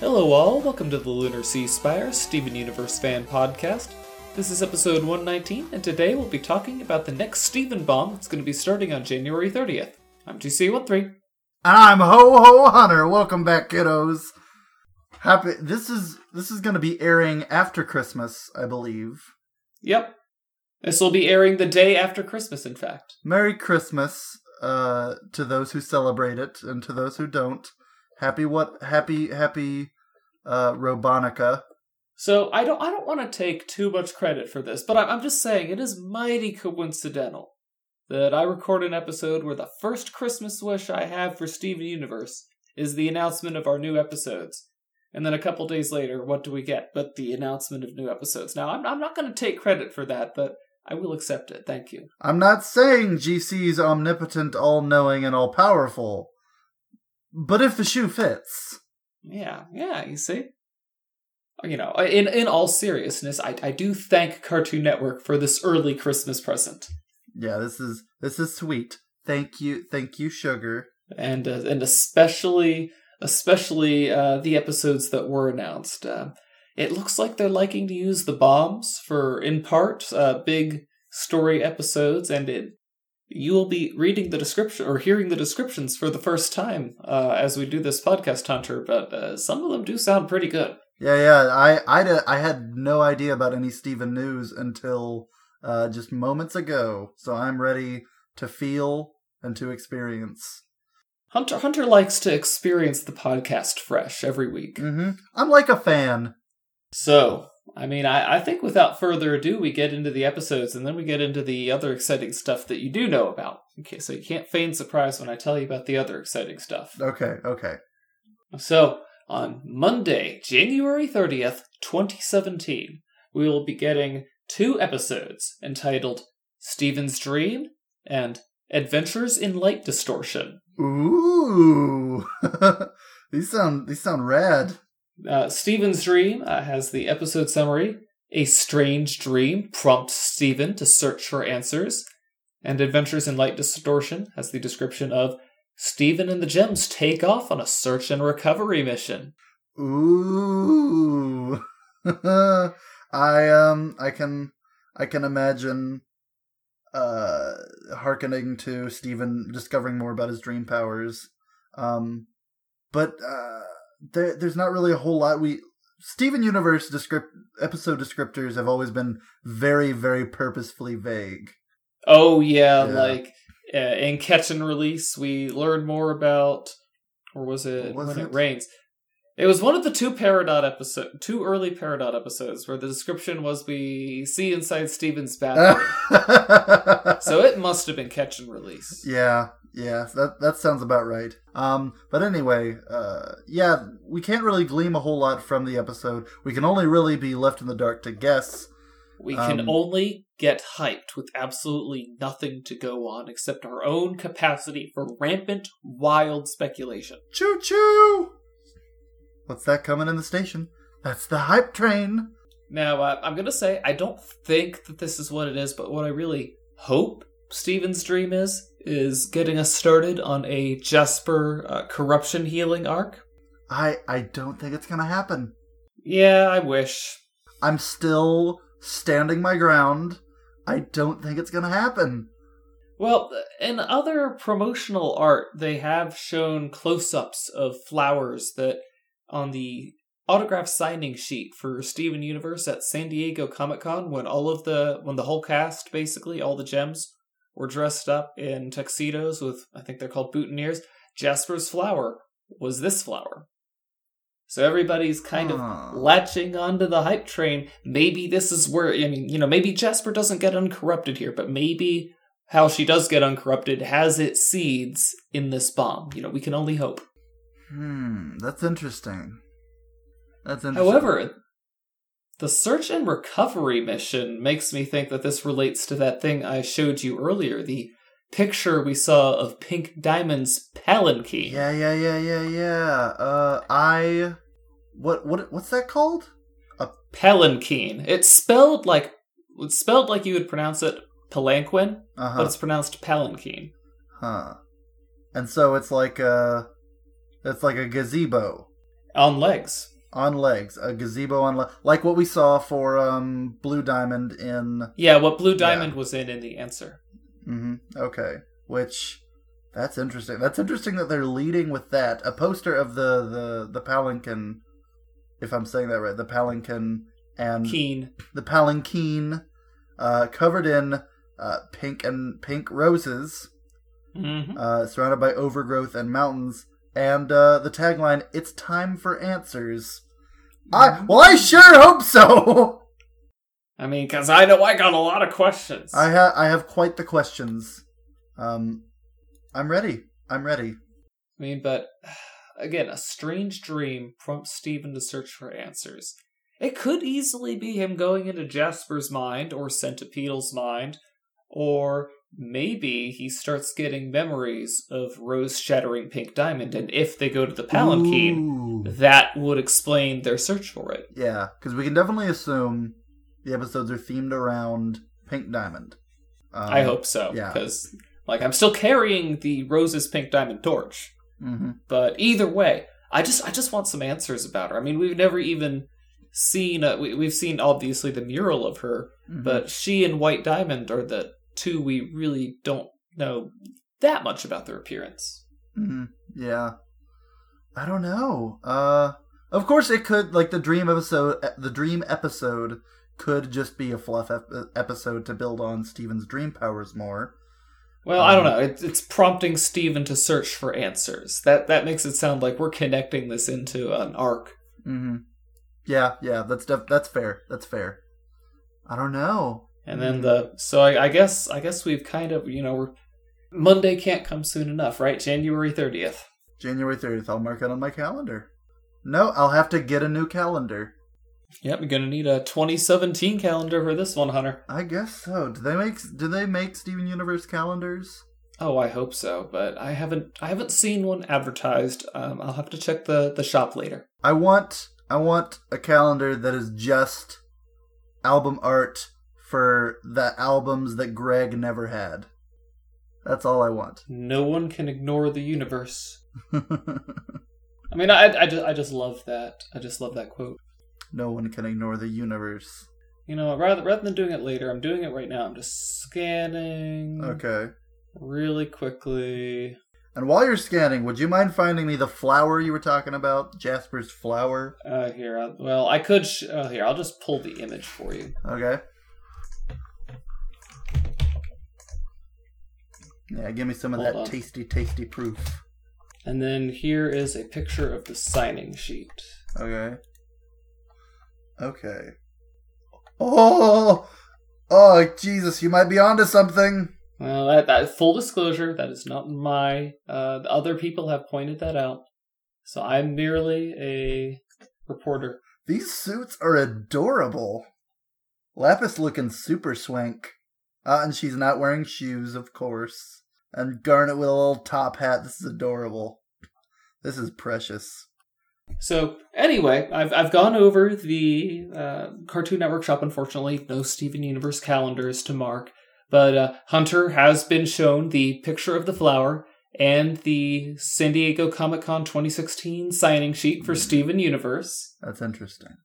Hello, all. Welcome to the Lunar Sea Spire Steven Universe fan podcast. This is episode 119, and today we'll be talking about the next Steven bomb that's going to be starting on January 30th. I'm GC13. And I'm Ho Ho Hunter. Welcome back, kiddos. Happy. This is this is going to be airing after Christmas, I believe. Yep. This will be airing the day after Christmas, in fact. Merry Christmas uh, to those who celebrate it, and to those who don't. Happy what? Happy happy uh, Robonica. So I don't I don't want to take too much credit for this, but I'm, I'm just saying it is mighty coincidental that I record an episode where the first Christmas wish I have for Steven Universe is the announcement of our new episodes. And then a couple days later, what do we get but the announcement of new episodes? Now, I'm, I'm not going to take credit for that, but I will accept it. Thank you. I'm not saying GC's omnipotent, all knowing, and all powerful. But if the shoe fits. Yeah, yeah, you see? You know, in, in all seriousness, I, I do thank Cartoon Network for this early Christmas present. Yeah, this is this is sweet. Thank you, thank you, sugar. And uh, and especially especially uh, the episodes that were announced. Uh, it looks like they're liking to use the bombs for, in part, uh, big story episodes, and it you will be reading the description or hearing the descriptions for the first time uh, as we do this podcast, Hunter. But uh, some of them do sound pretty good. Yeah, yeah. I I, I had no idea about any Steven news until uh, just moments ago, so I'm ready to feel and to experience. Hunter Hunter likes to experience the podcast fresh every week. Mm-hmm. I'm like a fan. So, I mean, I, I think without further ado, we get into the episodes and then we get into the other exciting stuff that you do know about. Okay, so you can't feign surprise when I tell you about the other exciting stuff. Okay, okay. So, on Monday, January 30th, 2017, we will be getting two episodes entitled Steven's Dream and Adventures in Light Distortion. Ooh, these sound these sound rad. Uh, Steven's Dream uh, has the episode summary. A strange dream prompts Steven to search for answers. And Adventures in Light Distortion has the description of Steven and the Gems take off on a search and recovery mission. Ooh. I um I can I can imagine uh hearkening to Steven discovering more about his dream powers. Um but uh there, there's not really a whole lot we Steven Universe descript episode descriptors have always been very very purposefully vague. Oh yeah, yeah. like uh, in Catch and Release we learned more about or was it was when it? it rains? It was one of the two Peridot episode, two early Peridot episodes, where the description was we see inside Steven's bathroom. so it must have been catch and release. Yeah, yeah, that that sounds about right. Um, but anyway, uh, yeah, we can't really glean a whole lot from the episode. We can only really be left in the dark to guess. We can um, only get hyped with absolutely nothing to go on except our own capacity for rampant, wild speculation. Choo choo! What's that coming in the station? That's the hype train. Now, uh, I'm going to say, I don't think that this is what it is, but what I really hope Steven's dream is, is getting us started on a Jasper uh, corruption healing arc. I, I don't think it's going to happen. Yeah, I wish. I'm still standing my ground. I don't think it's going to happen. Well, in other promotional art, they have shown close ups of flowers that on the autograph signing sheet for Steven Universe at San Diego Comic Con when all of the when the whole cast basically all the gems were dressed up in tuxedos with I think they're called boutonnieres. Jasper's flower was this flower. So everybody's kind of latching onto the hype train. Maybe this is where I mean, you know, maybe Jasper doesn't get uncorrupted here, but maybe how she does get uncorrupted has its seeds in this bomb. You know, we can only hope. Hmm, that's interesting. That's interesting. However, the search and recovery mission makes me think that this relates to that thing I showed you earlier, the picture we saw of Pink Diamond's palanquin. Yeah, yeah, yeah, yeah, yeah. Uh I what what what's that called? A palanquin. It's spelled like it's spelled like you would pronounce it palanquin, uh-huh. but it's pronounced palanquin. Huh. And so it's like uh it's like a gazebo. On legs. on legs, a gazebo on le- like what we saw for um Blue Diamond in. Yeah, what Blue Diamond was in in the answer. Mm hmm Okay, which that's interesting. That's interesting that they're leading with that. A poster of the the the palanquin, if I'm saying that right, the palanquin and Keen. the palanquin, uh, covered in uh, pink and pink roses, hmm uh, surrounded by overgrowth and mountains, and uh, the tagline "It's time for answers." I well, I sure hope so. I mean, because I know I got a lot of questions. I have I have quite the questions. Um, I'm ready. I'm ready. I mean, but again, a strange dream prompts Steven to search for answers. It could easily be him going into Jasper's mind or Centipeetle's mind, or maybe he starts getting memories of Rose shattering Pink Diamond, and if they go to the Palanquin, Ooh. that would explain their search for it. Yeah, because we can definitely assume the episodes are themed around Pink Diamond. Um, I hope so, yeah. because like I'm still carrying the Rose's Pink Diamond torch. hmm But either way, I just I just want some answers about her. I mean, we've never even seen uh, we, we've seen obviously the mural of her, Mm-hmm. but she and White Diamond are the two we really don't know that much about their appearance. hmm Yeah. I don't know. Uh, of course it could like the dream episode. The dream episode could just be a fluff ep- episode to build on Steven's dream powers more. Well, I don't Um, know. It, it's prompting Steven to search for answers. That that makes it sound like we're connecting this into an arc. hmm Yeah, yeah. That's def- that's fair. That's fair. I don't know. And then the so I, I guess I guess we've kind of you know we're Monday can't come soon enough, right? January thirtieth. January thirtieth. I'll mark it on my calendar. No, I'll have to get a new calendar. Yep, you're gonna need a 2017 calendar for this one, Hunter. I guess so. Do they make do they make Steven Universe calendars? Oh, I hope so, but I haven't I haven't seen one advertised. Um, I'll have to check the the shop later. I want I want a calendar that is just album art for the albums that Greg never had. That's all I want. No one can ignore the universe. I mean, I I just I just love that. I just love that quote. no one can ignore the universe. You know, rather rather than doing it later, I'm doing it right now. I'm just scanning Okay. really quickly. And while you're scanning, would you mind finding me the flower you were talking about? Jasper's flower? Uh, here, i well, I could. Sh- uh, here, I'll just pull the image for you. Okay. Yeah, give me some of Hold that on. tasty, tasty proof. And then here is a picture of the signing sheet. Okay. Okay. Oh! Oh, Jesus, you might be onto something. Well, that, that full disclosure, that is not my. Uh, other people have pointed that out, so I'm merely a reporter. These suits are adorable. Lapis looking super swank. Uh, and she's not wearing shoes, of course. And Garnet with a little top hat. This is adorable. This is precious. So anyway, I've I've gone over the uh, Cartoon Network shop. Unfortunately, no Steven Universe calendars to mark, but uh, Hunter has been shown the picture of the flower and the San Diego Comic Con 2016 signing sheet for Steven Universe. That's interesting.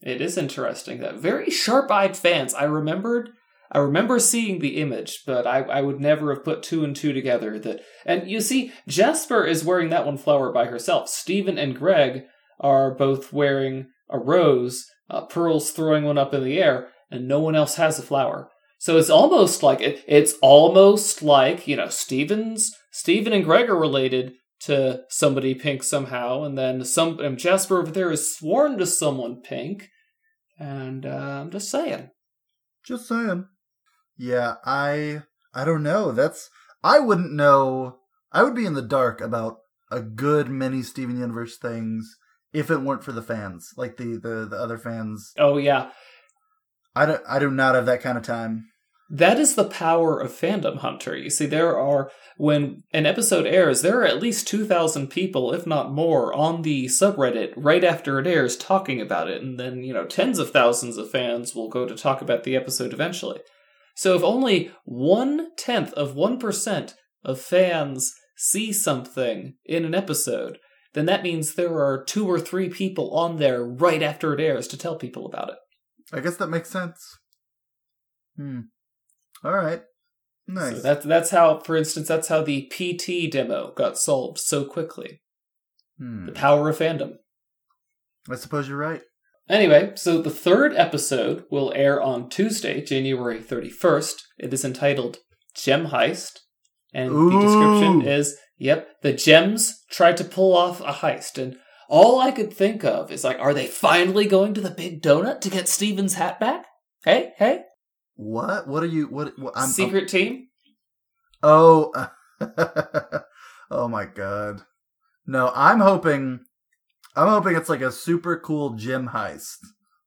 It is interesting that very sharp-eyed fans. I remembered. I remember seeing the image, but I, I would never have put two and two together. That and you see, Jasper is wearing that one flower by herself. Steven and Greg are both wearing a rose. Uh, Pearl's throwing one up in the air, and no one else has a flower. So it's almost like it, it's almost like you know Steven's Steven and Greg are related to somebody pink somehow, and then some and Jasper over there is sworn to someone pink. And uh, I'm just saying. Just saying. Yeah, I I don't know. That's I wouldn't know. I would be in the dark about a good many Steven Universe things if it weren't for the fans, like the the, the other fans. Oh yeah, I don't. I do not have that kind of time. that is the power of fandom hunter. You see, there are when an episode airs, there are at least two thousand people, if not more, on the subreddit right after it airs talking about it, and then you know tens of thousands of fans will go to talk about the episode eventually. So if only one tenth of one percent of fans see something in an episode, then that means there are two or three people on there right after it airs to tell people about it. I guess that makes sense. Hmm. All right. Nice. So that's that's how, for instance, that's how the PT demo got solved so quickly. hmm. The power of fandom. I suppose you're right. Anyway, so the third episode will air on Tuesday, January 31st. It is entitled Gem Heist. And the description is yep, the gems tried to pull off a heist. And all I could think of is like, are they finally going to the big donut to get Steven's hat back? Hey, hey, What? What are you? What? what I'm, secret team? Oh, oh my god! No, I'm hoping, I'm hoping it's like a super cool gem heist.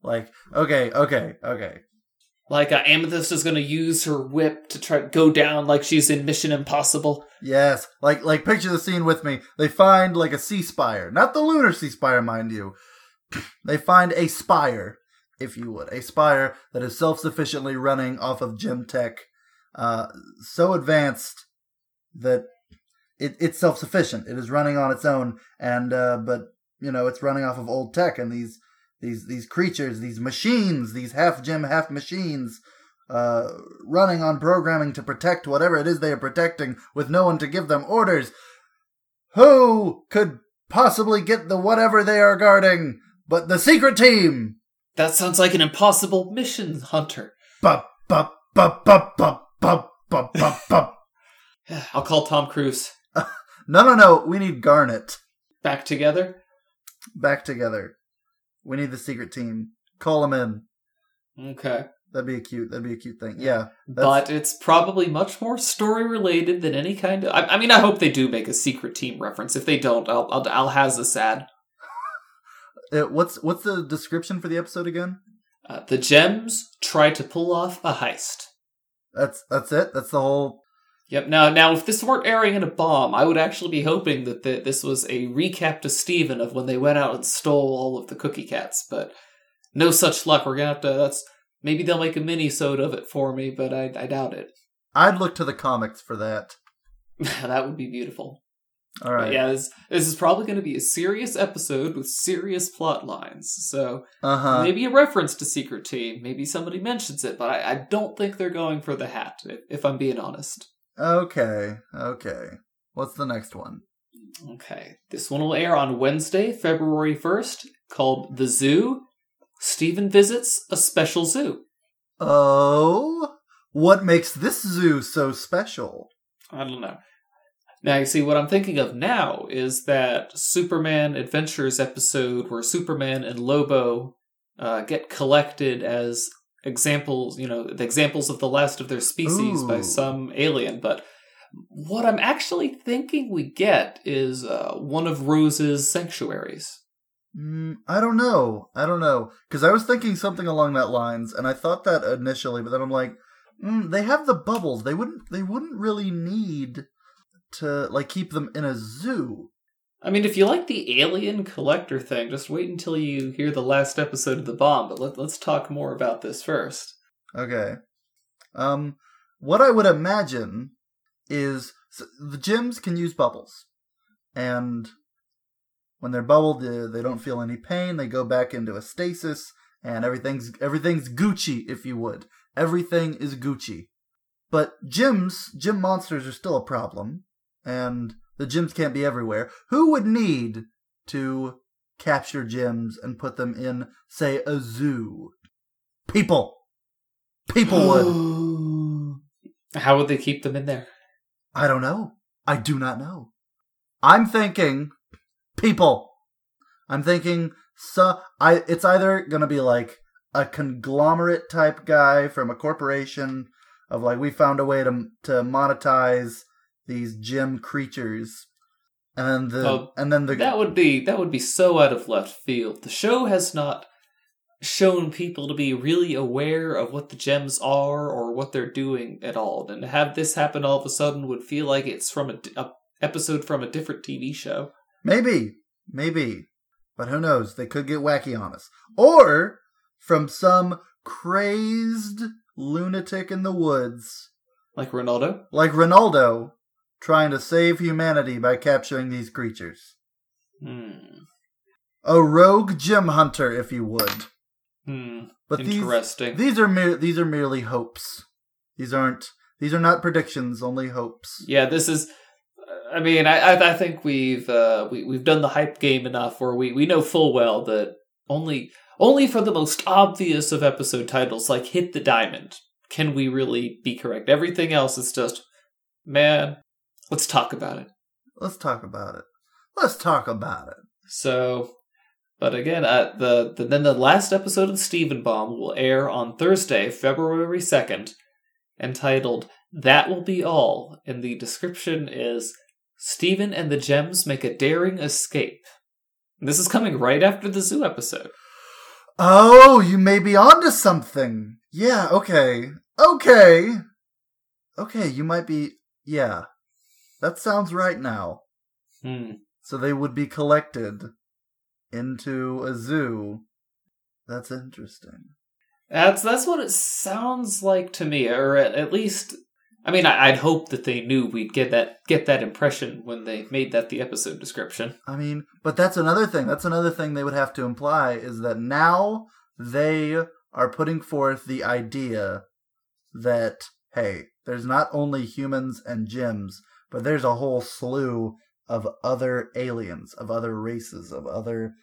Like, okay, okay, okay. Like uh, Amethyst is going to use her whip to try to go down like she's in Mission Impossible. Yes, like, like picture the scene with me. They find like a sea spire, not the lunar sea spire, mind you. They find a spire, if you would, a spire that is self-sufficiently running off of gem tech, uh, so advanced that it, it's self-sufficient. It is running on its own, and uh, but you know it's running off of old tech, and these these these creatures, these machines, these half gem half machines, uh, running on programming to protect whatever it is they are protecting, with no one to give them orders. Who could possibly get the whatever they are guarding? But the secret team. That sounds like an impossible mission, Hunter. Bup bup bup bup bup bup bup bup bup. I'll call Tom Cruise. No, no, no. We need Garnet Back together? Back together. We need the secret team. Call them in. Okay. That'd be a cute. That'd be a cute thing. Yeah. But it's probably much more story related than any kind of. I, I mean, I hope they do make a secret team reference. If they don't, I'll I'll, I'll has a sad. Uh, what's what's the description for the episode again? Uh, the gems try to pull off a heist. That's that's it. That's the whole. Yep. Now, now, if this weren't airing in a bomb, I would actually be hoping that the, this was a recap to Steven of when they went out and stole all of the cookie cats. But no such luck. We're gonna have to. That's maybe they'll make a mini sode of it for me, but I, I doubt it. I'd look to the comics for that. that would be beautiful. All right. But yeah, this, this is probably going to be a serious episode with serious plot lines. So Uh huh. maybe a reference to Secret Team. Maybe somebody mentions it, but I, I don't think they're going for the hat, if, if I'm being honest. Okay. Okay. What's the next one? Okay. This one will air on Wednesday, February 1st, called The Zoo. Steven visits a special zoo. Oh, what makes this zoo so special? I don't know. Now, you see, what I'm thinking of now is that Superman Adventures episode where Superman and Lobo uh, get collected as examples, you know, the examples of the last of their species by some alien. But what I'm actually thinking we get is uh, one of Rose's sanctuaries. Mm, I don't know. I don't know because I was thinking something along that lines, and I thought that initially, but then I'm like, mm, they have the bubbles. They wouldn't. They wouldn't really need to like keep them in a zoo. I mean, if you like the alien collector thing, just wait until you hear the last episode of The Bomb. But let, let's talk more about this first. Okay. Um, what I would imagine is s the gems can use bubbles, and when they're bubbled, they, don't feel any pain. They go back into a stasis, and everything's everything's Gucci, if you would. Everything is Gucci. But gems, gem monsters are still a problem, and the gems can't be everywhere. Who would need to capture gems and put them in, say, a zoo? People. People would. How would they keep them in there? I don't know. I do not know. I'm thinking people. I'm thinking so I it's either going to be like a conglomerate type guy from a corporation of like we found a way to to monetize these gem creatures. And then the Oh, and then the That would be that would be so out of left field. The show has not shown people to be really aware of what the gems are or what they're doing at all. And to have this happen all of a sudden would feel like it's from a, a episode from a different TV show. Maybe, maybe, but who knows? They could get wacky on us, or from some crazed lunatic in the woods, Like Ronaldo. like Ronaldo, trying to save humanity by capturing these creatures. Hmm. A rogue gem hunter, if you would. Hmm. But these Interesting. these are mere these are merely hopes. These aren't these are not predictions, only hopes. yeah, this is. I mean, I I, I think we've uh, we we've done the hype game enough where we we know full well that only only for the most obvious of episode titles like hit the diamond can we really be correct. Everything else is just man. Let's talk about it. Let's talk about it. Let's talk about it. So, but again, uh, the, the then the last episode of Steven Bomb will air on Thursday, February second, entitled "That Will Be All." And the description is Steven and the Gems make a daring escape. This is coming right after the zoo episode. Oh, you may be onto something. Yeah, okay. Okay. Okay, you might be yeah. That sounds right now. Hmm. So they would be collected into a zoo. That's interesting. That's that's what it sounds like to me, or at, at least, I mean, I, I'd hope that they knew we'd get that get that impression when they made that the episode description. I mean, but that's another thing. That's another thing they would have to imply is that now they are putting forth the idea that, hey, there's not only humans and gems, but there's a whole slew of other aliens, of other races, of other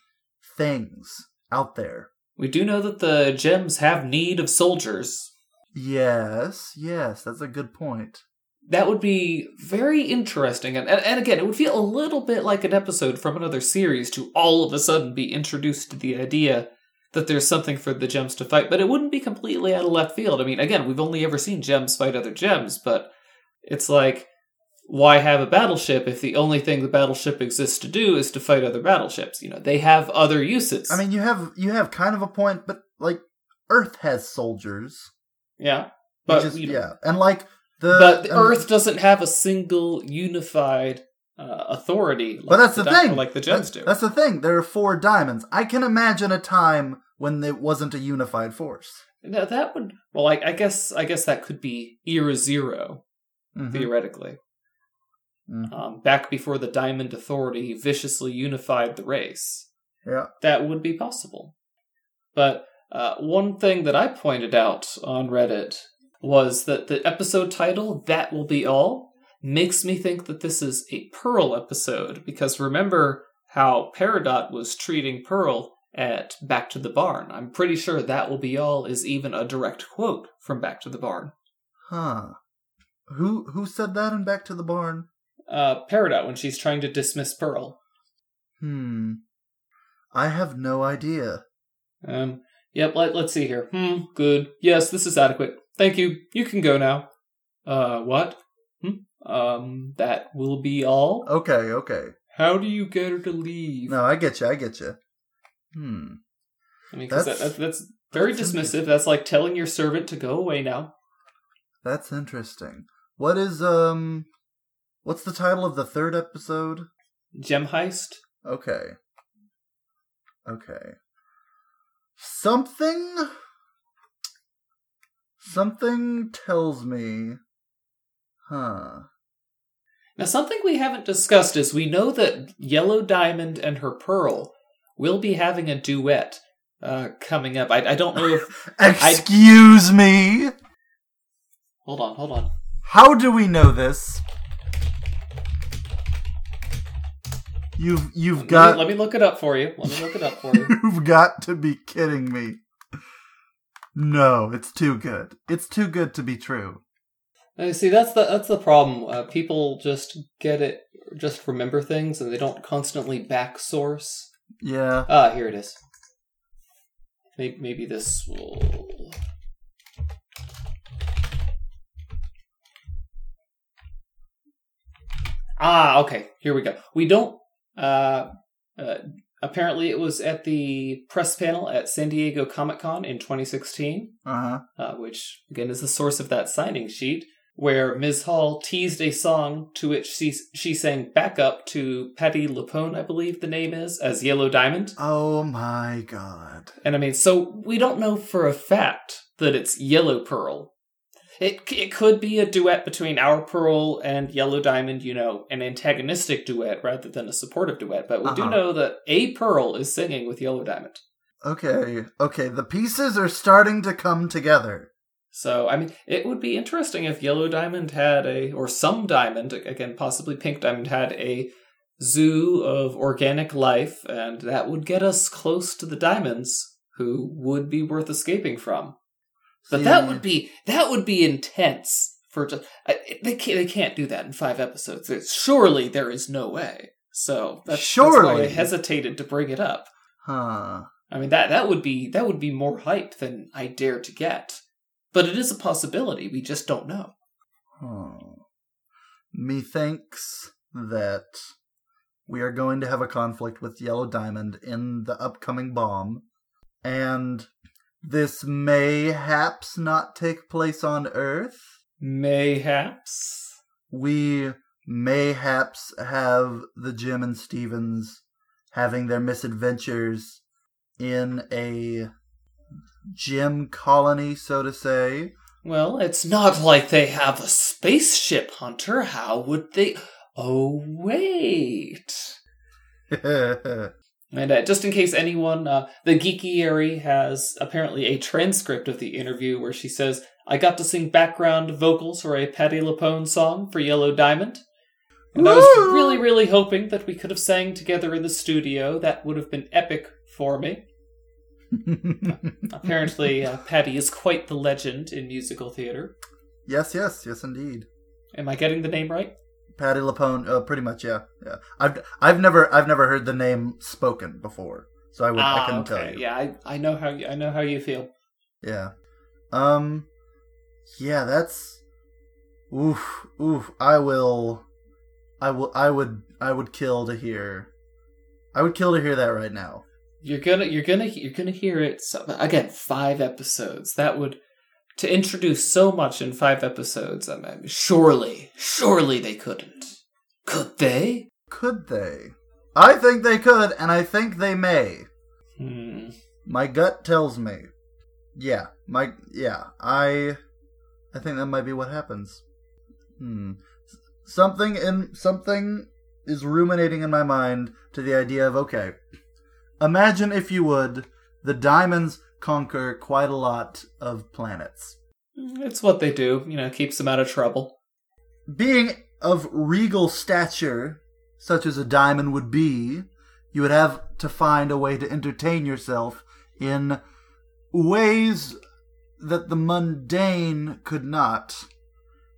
things out there. We do know that the gems have need of soldiers. Yes, yes, that's a good point. That would be very interesting, and, and again, it would feel a little bit like an episode from another series to all of a sudden be introduced to the idea that there's something for the gems to fight, but it wouldn't be completely out of left field. I mean, again, we've only ever seen gems fight other gems, but it's like, why have a battleship if the only thing the battleship exists to do is to fight other battleships? You know, they have other uses. I mean, you have you have kind of a point, but like Earth has soldiers. yeah, but you know, yeah, and like the but the Earth doesn't have a single unified uh, authori Like But that's the di- thing. like the gems That- do. That's the thing. There are four diamonds. I can imagine a time when it wasn't a unified force. Now that would well, I, I guess I guess that could be era 0 Mhm. theoretically. Mhm. Um, back before the Diamond Authority viciously unified the race, Yeah. that would be possible. But uh, one thing that I pointed out on Reddit was that the episode title "That Will Be All" makes me think that this is a Pearl episode because remember how Peridot was treating Pearl at Back to the Barn. I'm pretty sure "That Will Be All" is even a direct quote from Back to the Barn. Huh. Who who said that in Back to the Barn? Uh, Peridot when she's trying to dismiss Pearl. Hmm. I have no idea. Um, yep, let, let's see here. Hmm, good. Yes, this is adequate. Thank you. You can go now. Uh, what? Hmm? Um, that will be all? Okay, okay. How do you get her to leave? No, I get you. I get you. Hmm. I mean, That's- that, that, that's very that's dismissive. That's like telling your servant to go away now. That's interesting. What is um what's the title of the third episode? Gem heist? Okay. Okay. Something something tells me huh. Now, something we haven't discussed is we know that Yellow Diamond and her Pearl will be having a duet uh, coming up. I, I don't know if. Excuse me. Hold on, hold on. How do we know this? You've you've Let me- got let me look it up for you. Let me look it up for you. You've got to be kidding me. No, it's too good. It's too good to be true. Uh, see, that's the that's the problem. Uh, people just get it, just remember things, and they don't constantly back source. Yeah. Ah, here it is. Maybe, maybe this will. Ah, okay. Here we go. We don't. Uh, uh, apparently, it was at the press panel at San Diego Comic Con in 2016 Uh-huh. uh, which again is the source of that signing sheet, where Ms. Hall teased a song to which she, she sang backup to Patti LuPone, I believe the name is, as Yellow Diamond. Oh my god. And I mean, so we don't know for a fact that it's Yellow Pearl. It it could be a duet between our Pearl and Yellow Diamond. You know, an antagonistic duet rather than a supportive duet. But we do Uh-huh. know that a Pearl is singing with Yellow Diamond. Okay, okay, the pieces are starting to come together. So I mean, it would be interesting if Yellow Diamond had a, or some diamond, again possibly Pink Diamond had a zoo of organic life, and that would get us close to the diamonds, who would be worth escaping from. But that would be that would be intense for just I- they can't they can't do that in five episodes. There's, surely there is no way. So that's, that's why I hesitated to bring it up. Huh. I mean that that would be that would be more hype than I dare to get. But it is a possibility. We just don't know. huh. Methinks that we are going to have a conflict with Yellow Diamond in the upcoming bomb, and this mayhaps not take place on Earth. Mayhaps. we mayhaps have the Jim and Stevens having their misadventures in a gem colony, so to say. Well, it's not like they have a spaceship hunter. How would they? Oh wait. And uh, just in case anyone, uh, the Geekiary has apparently a transcript of the interview where she says, I got to sing background vocals for a Patti LuPone song for Yellow Diamond. And I was really, really hoping that we could have sang together in the studio. That would have been epic for me. Apparently, uh, Patti is quite the legend in musical theater. yes, yes, yes, indeed. Am I getting the name right? Patti LuPone, uh, pretty much, yeah, yeah. I've I've never I've never heard the name spoken before, so I would I Ah, couldn't okay. tell you. Yeah, I, I know how you, I know how you feel. Yeah. Um yeah, that's oof oof. I will I will I would I would kill to hear I would kill to hear that right now. You're gonna you're gonna you're gonna hear it again. Five episodes. That would to introduce so much in five episodes. I mean, surely, surely they couldn't. Could they? Could they? I think they could and I think they may. Hmm. My gut tells me. Yeah, my yeah, I I think that might be what happens. Hmm. Something in something is ruminating in my mind to the idea of okay. Imagine if you would the diamonds conquer quite a lot of planets. It's what they do. You know, keeps them out of trouble. Being of regal stature, such as a diamond would be, you would have to find a way to entertain yourself in ways that the mundane could not.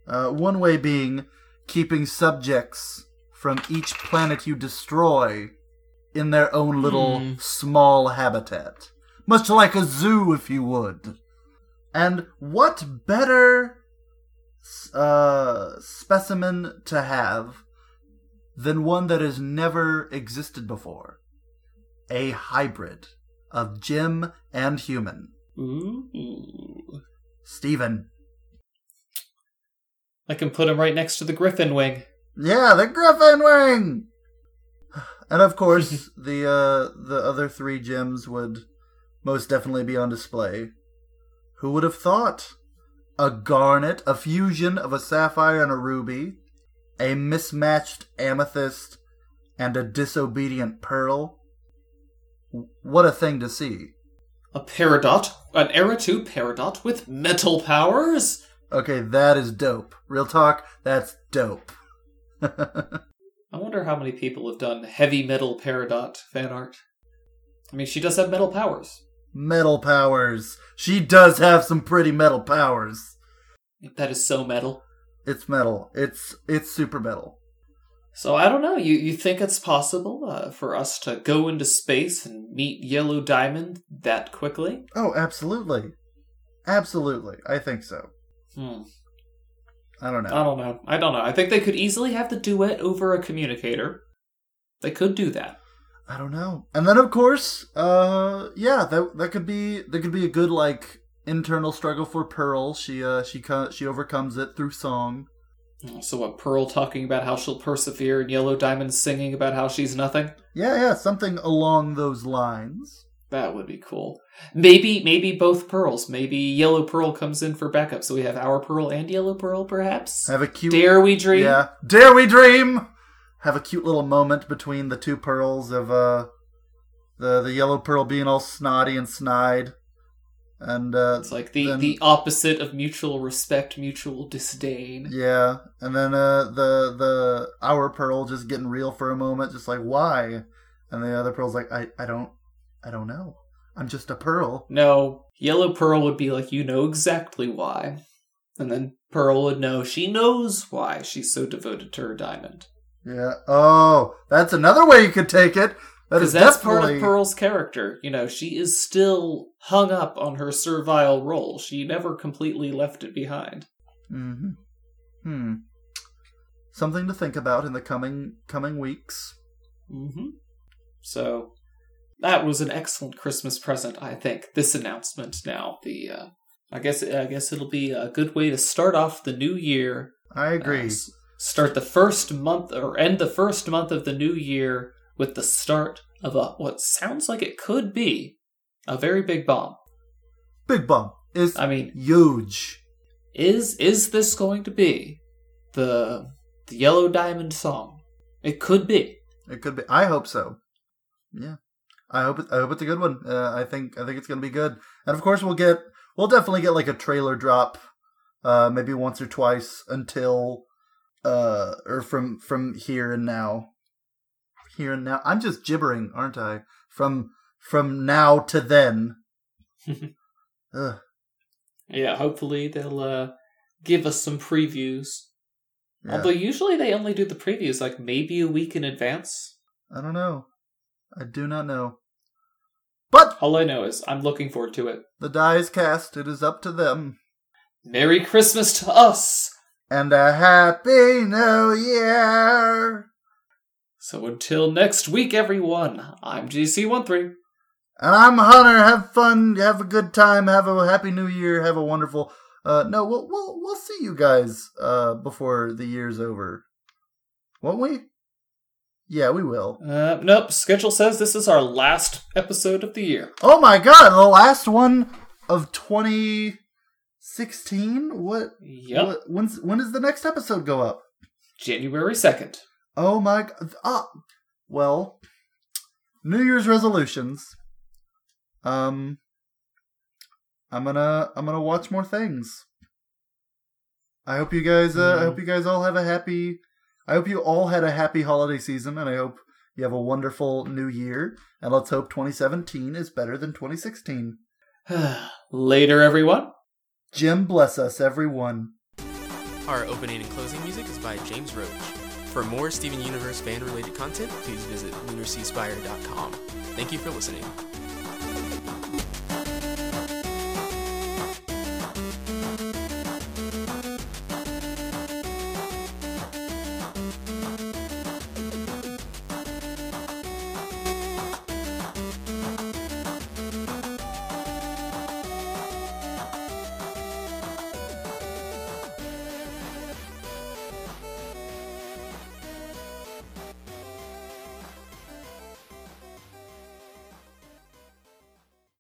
Uh, one way being keeping subjects from each planet you destroy in their own little Hmm. small habitat. Much like a zoo, if you would. And what better uh, specimen to have than one that has never existed before? A hybrid of gem and human. Ooh. Steven. I can put him right next to the Griffin wing. Yeah, the Griffin Wing! And of course, the uh, the other three gems would most definitely be on display. Who would have thought? A garnet, a fusion of a sapphire and a ruby, a mismatched amethyst, and a disobedient pearl. What a thing to see. A Peridot, an Era 2 Peridot with metal powers? Okay, that is dope. Real talk, that's dope. I wonder how many people have done heavy metal Peridot fan art. I mean, she does have metal powers. Metal powers. She does have some pretty metal powers. That is so metal. It's metal. It's it's super metal. So I don't know. You you think it's possible uh, for us to go into space and meet Yellow Diamond that quickly? Oh, absolutely. Absolutely. I think so. Hmm. I don't know. I don't know. I don't know. I think they could easily have the duet over a communicator. They could do that. I don't know. And then of course, uh yeah, that that could be that could be a good like internal struggle for Pearl. She uh she she overcomes it through song. So what? Pearl talking about how she'll persevere, and Yellow Diamond singing about how she's nothing. Yeah, yeah, something along those lines. That would be cool. Maybe, maybe both pearls. Maybe Yellow Pearl comes in for backup, so we have our Pearl and Yellow Pearl, perhaps. Have a cute Dare we dream? Yeah. Dare we dream? Have a cute little moment between the two pearls of uh the the yellow pearl being all snotty and snide. And uh It's like the Then- the opposite of mutual respect, mutual disdain. yeah, and then uh the the our pearl just getting real for a moment, just like why? And the other pearl's like, I I don't I don't know. I'm just a pearl. No, Yellow Pearl would be like, you know exactly why. And then Pearl would know she knows why she's so devoted to her diamond. Yeah. Oh, that's another way you could take it. That Because is that's definitely part of Pearl's character. You know, she is still hung up on her servile role. She never completely left it behind. hmm Hmm. Something to think about in the coming coming weeks. hmm So that was an excellent Christmas present, I think. This announcement now, the uh, I guess I guess it'll be a good way to start off the new year. I agree. Uh, start the first month or end the first month of the new year with the start of a what sounds like it could be a very big bomb. Big bomb is I mean, huge. is is this going to be the the Yellow Diamond song? It could be. It could be. I hope so. Yeah, I hope. It, I hope it's a good one. Uh, I think. I think it's gonna be good. And of course, we'll get. We'll definitely get like a trailer drop, uh, maybe once or twice until, uh, or from from here and now. Here and now. I'm just gibbering, aren't I? From from now to then. Ugh. Yeah, hopefully they'll uh, give us some previews. Yeah. Although usually they only do the previews like maybe a week in advance. I don't know. I do not know. But All I know is I'm looking forward to it. the die is cast. It is up to them. Merry Christmas to us! And a happy new year. So until next week, everyone, I'm GC13. And I'm Hunter. Have fun. Have a good time. Have a happy new year. Have a wonderful. Uh, no, we'll we'll we'll see you guys uh before the year's over, won't we? Yeah, we will. Uh, nope, schedule says this is our last episode of the year. Oh my god, the last one of 2016. What? Yep, what when's when does the next episode go up? January 2nd. Oh my. Ah, well, New Year's resolutions. Um, I'm gonna I'm gonna watch more things. I hope you guys. Uh, I Mm. hope you guys all have a happy. I hope you all had a happy holiday season, and I hope you have a wonderful New Year. And let's hope 2017 is better than 2016. Later, everyone. Gem bless us, everyone. Our opening and closing music is by James Roach. For more Steven Universe fan related content, please visit lunarseaspire.com. Thank you for listening.